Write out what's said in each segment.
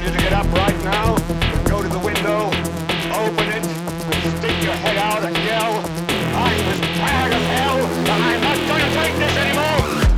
Want you to get up right now go to the window, open it, stick your head out and yell, I'm as tired of hell, and I'm not going to take this anymore!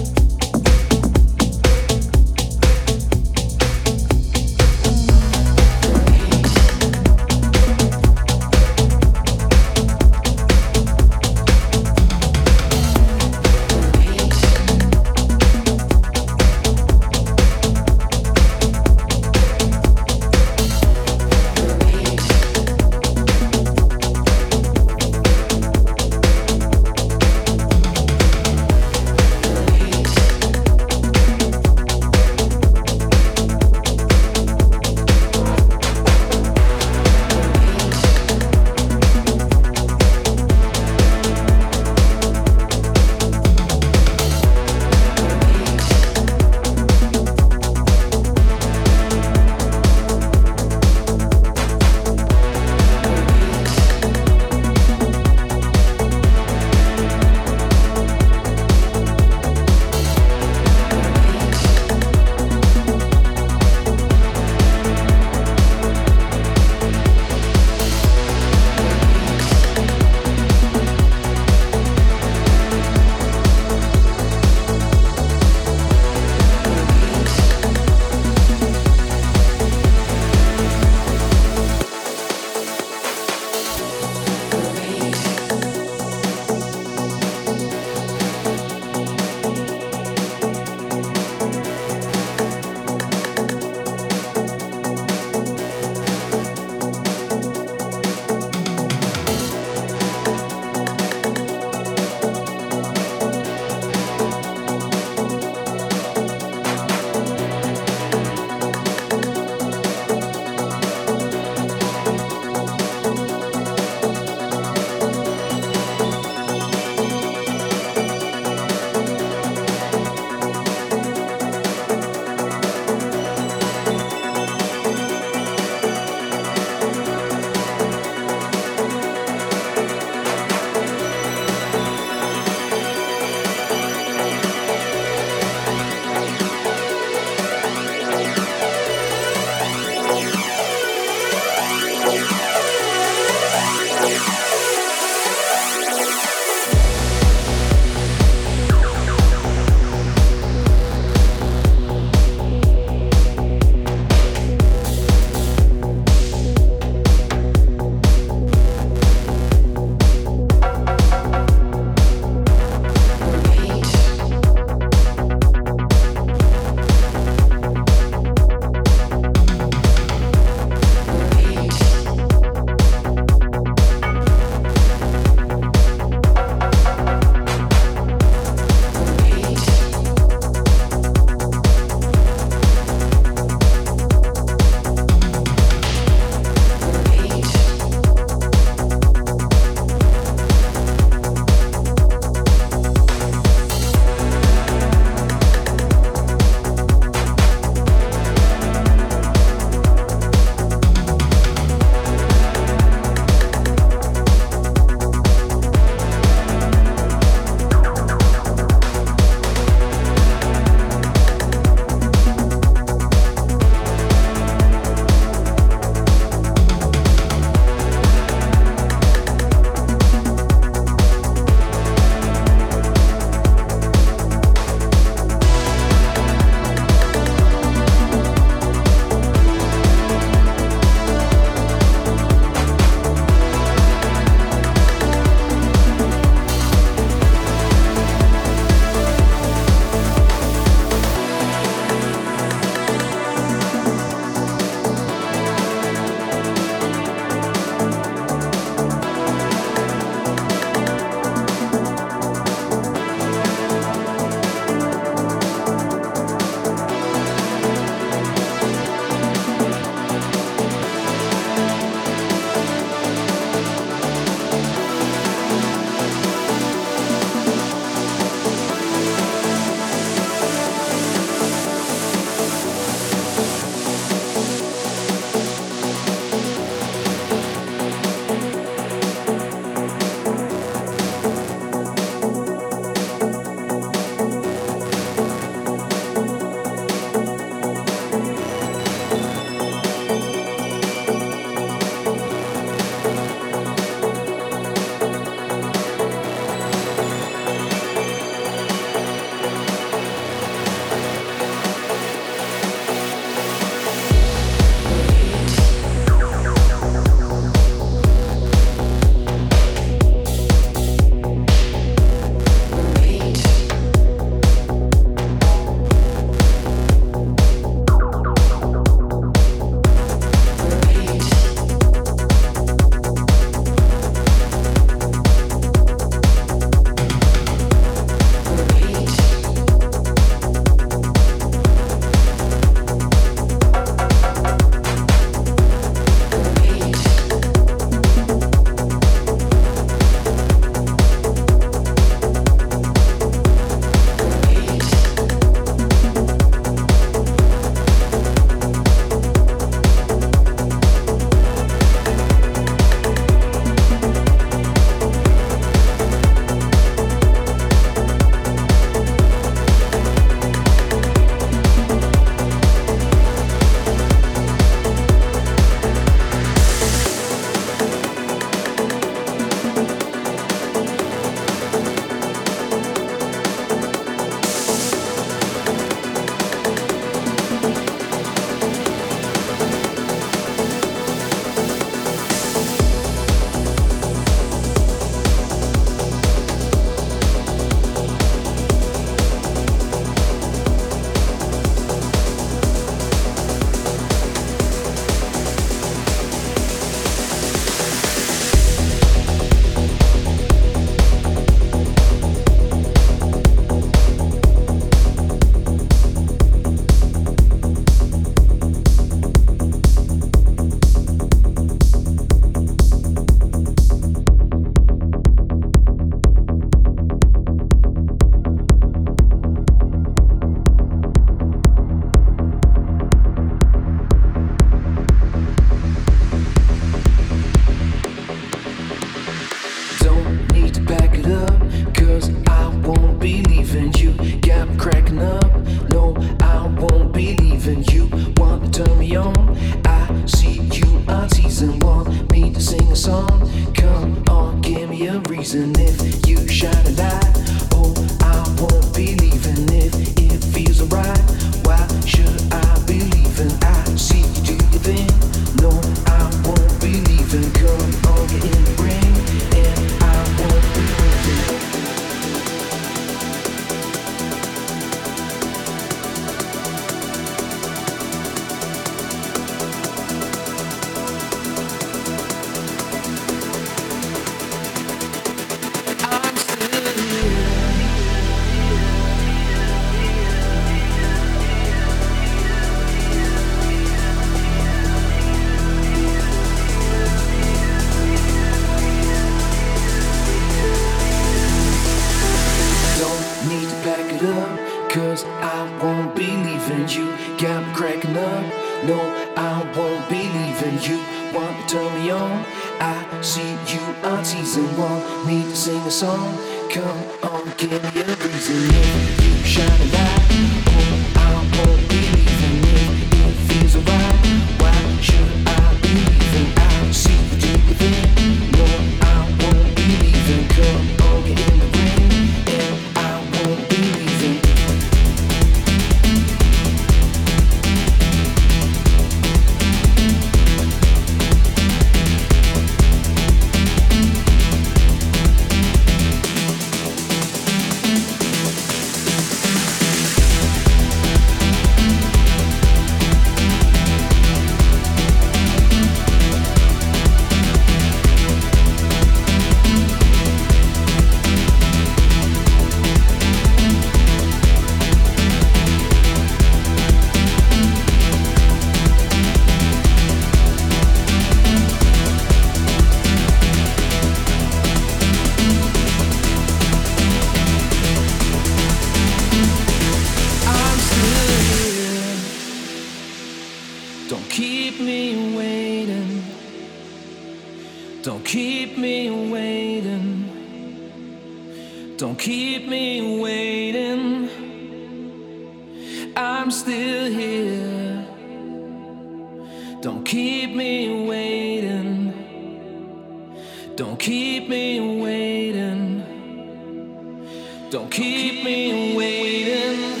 Don't keep me waiting.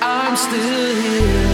I'm still here.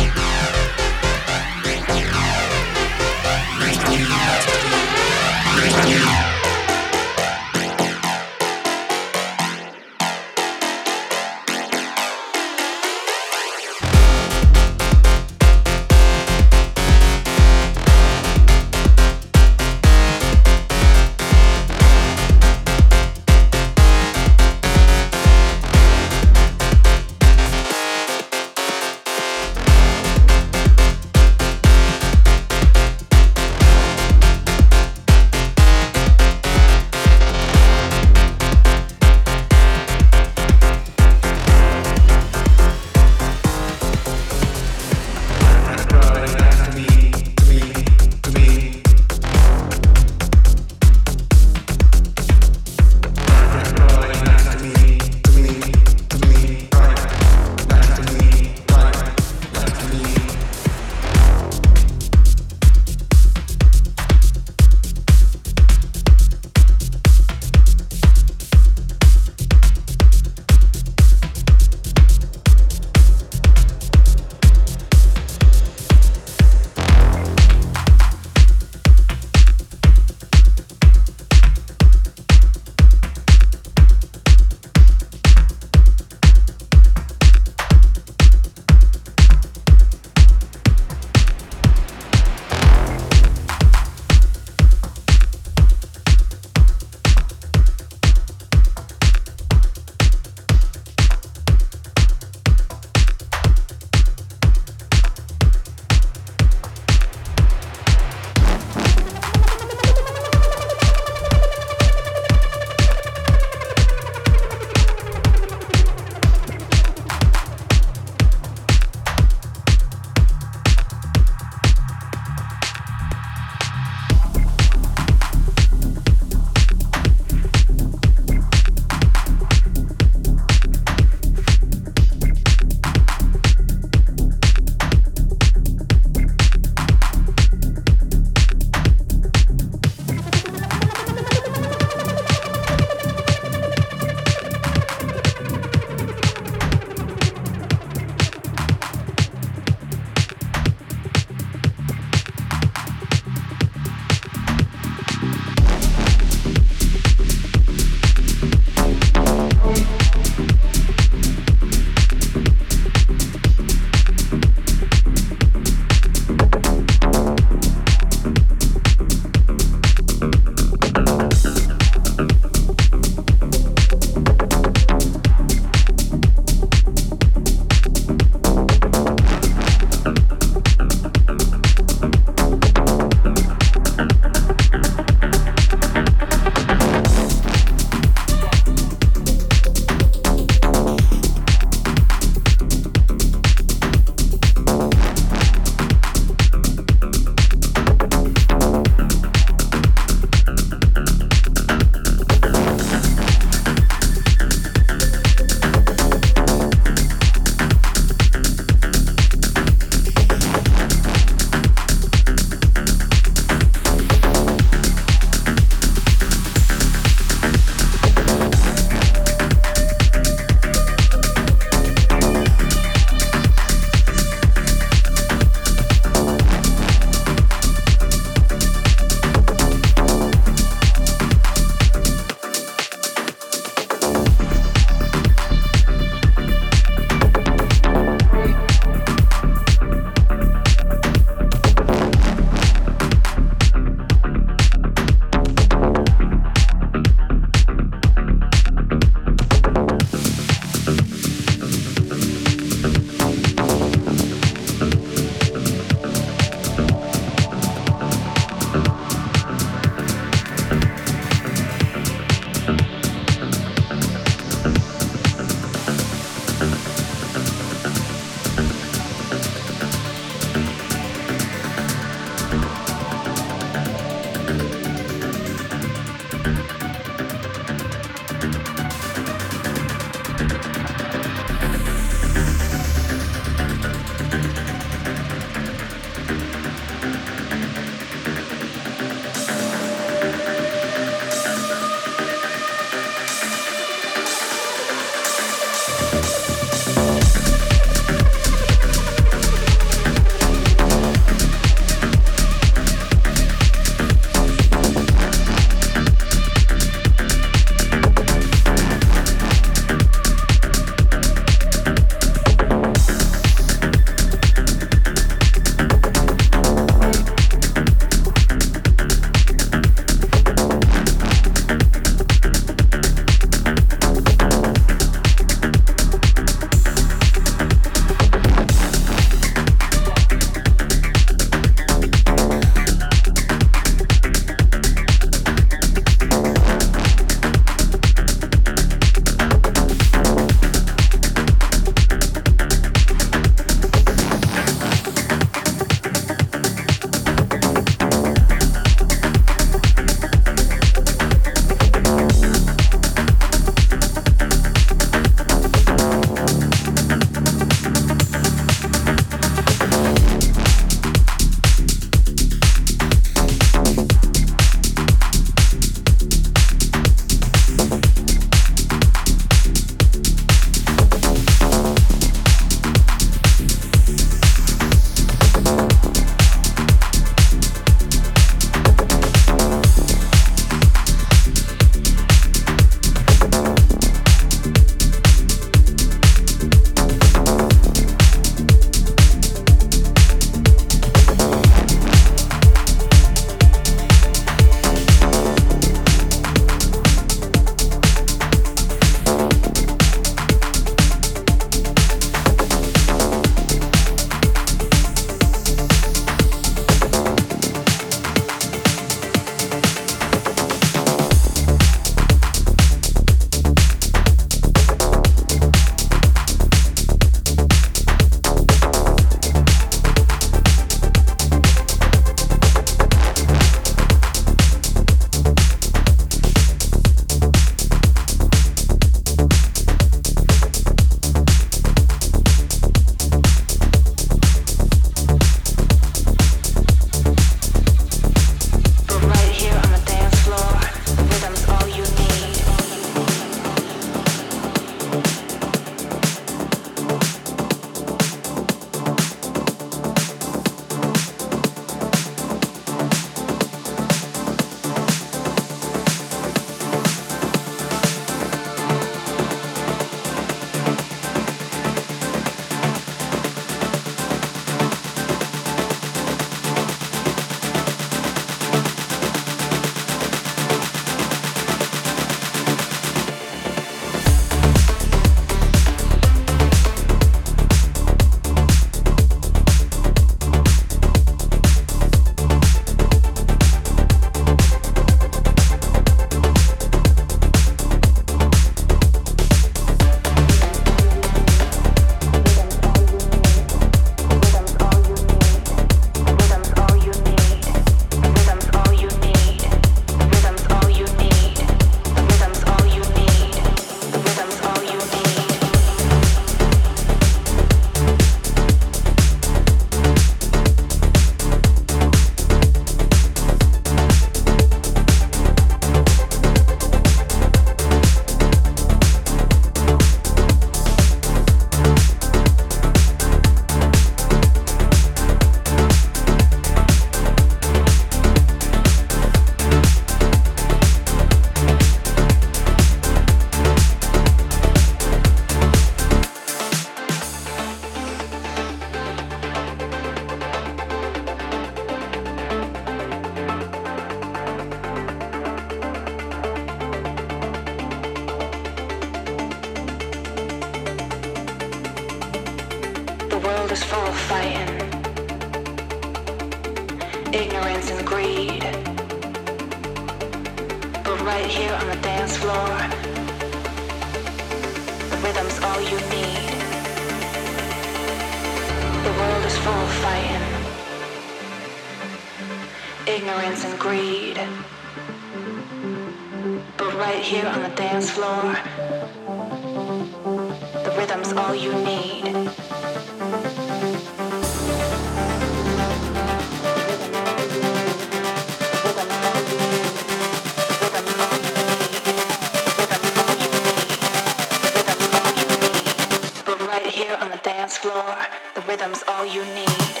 Waiting all you day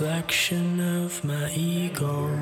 reflection of my ego.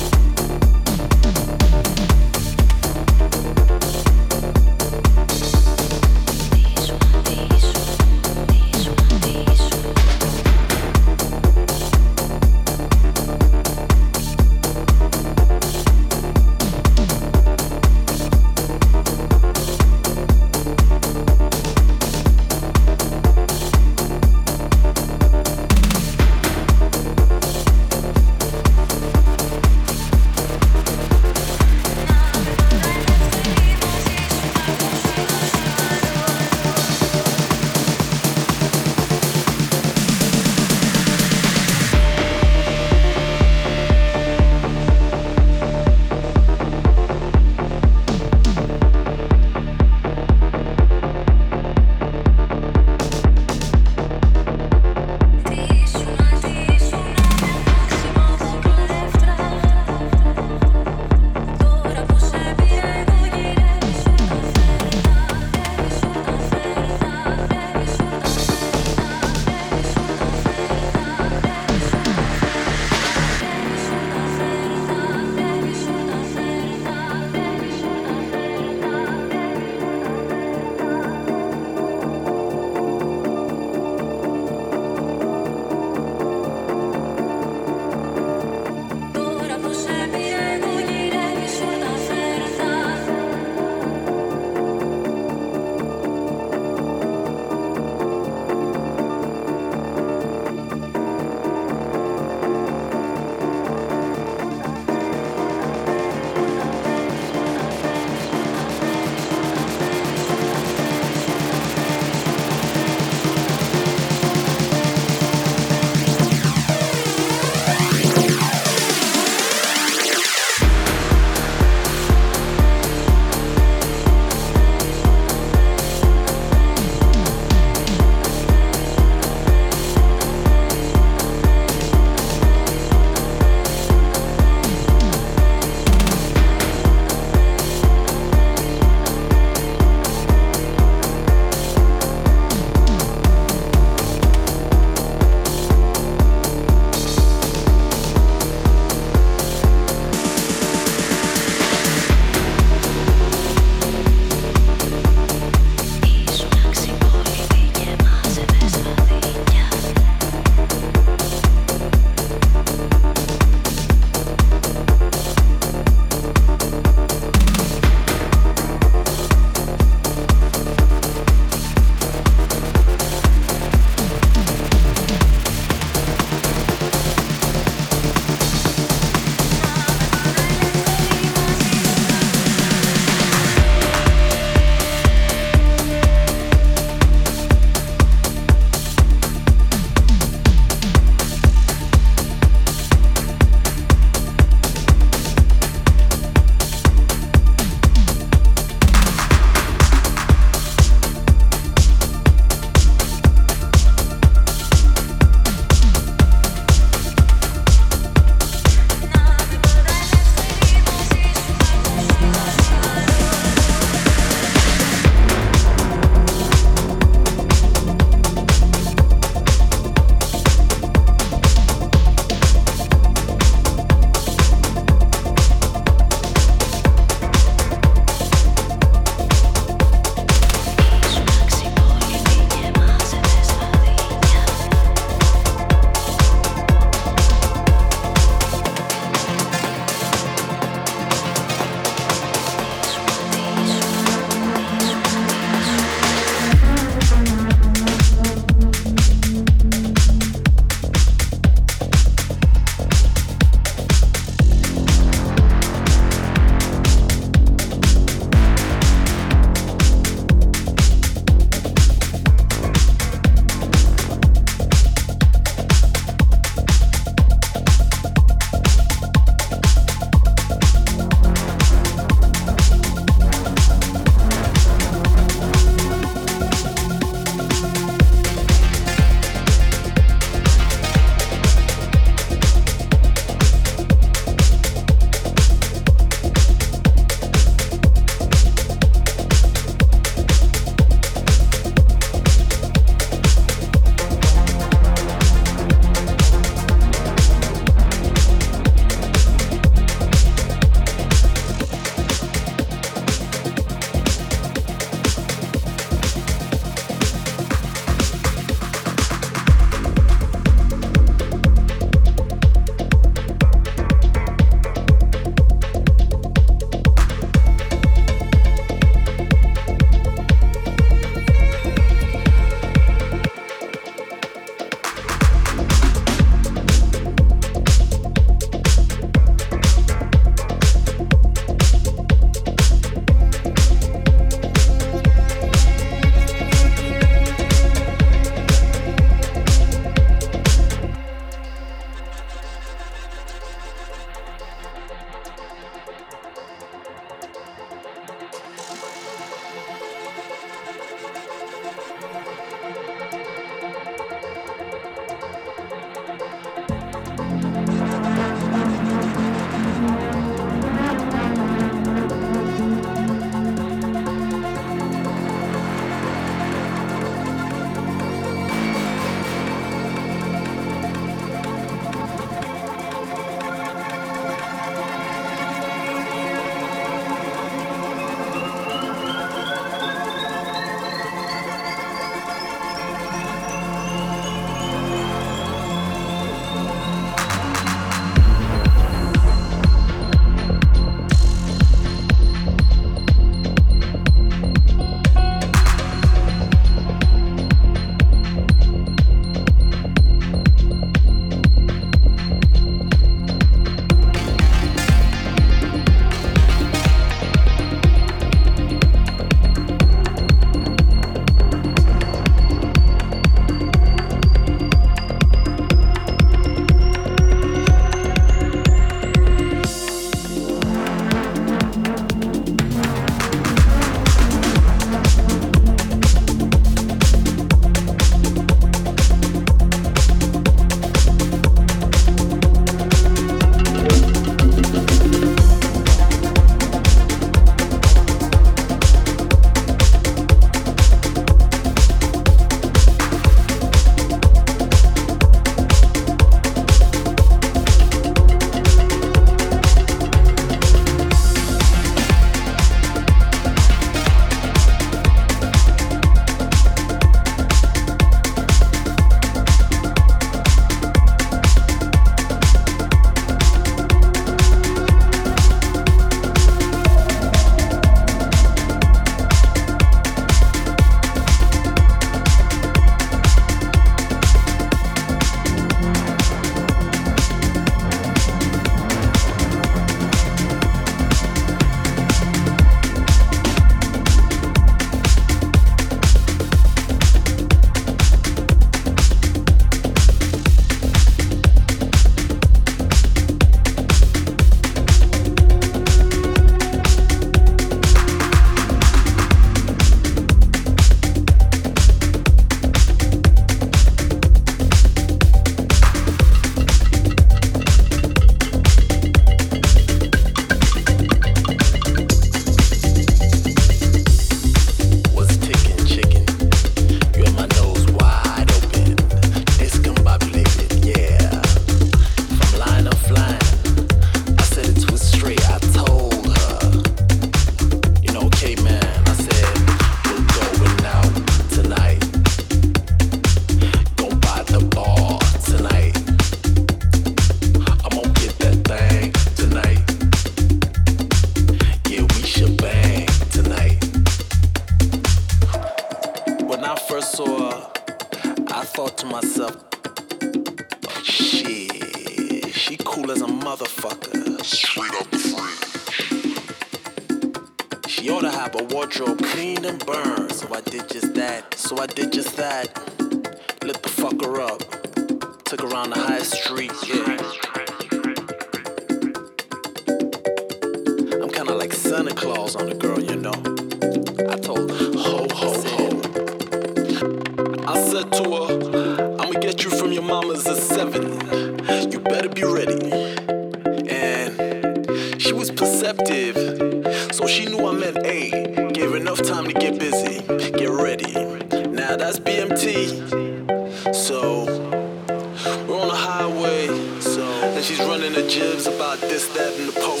running the jibs about this, that, and the Pope.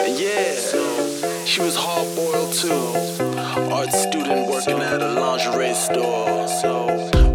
And yeah, she was hard boiled too. Art student working at a lingerie store. So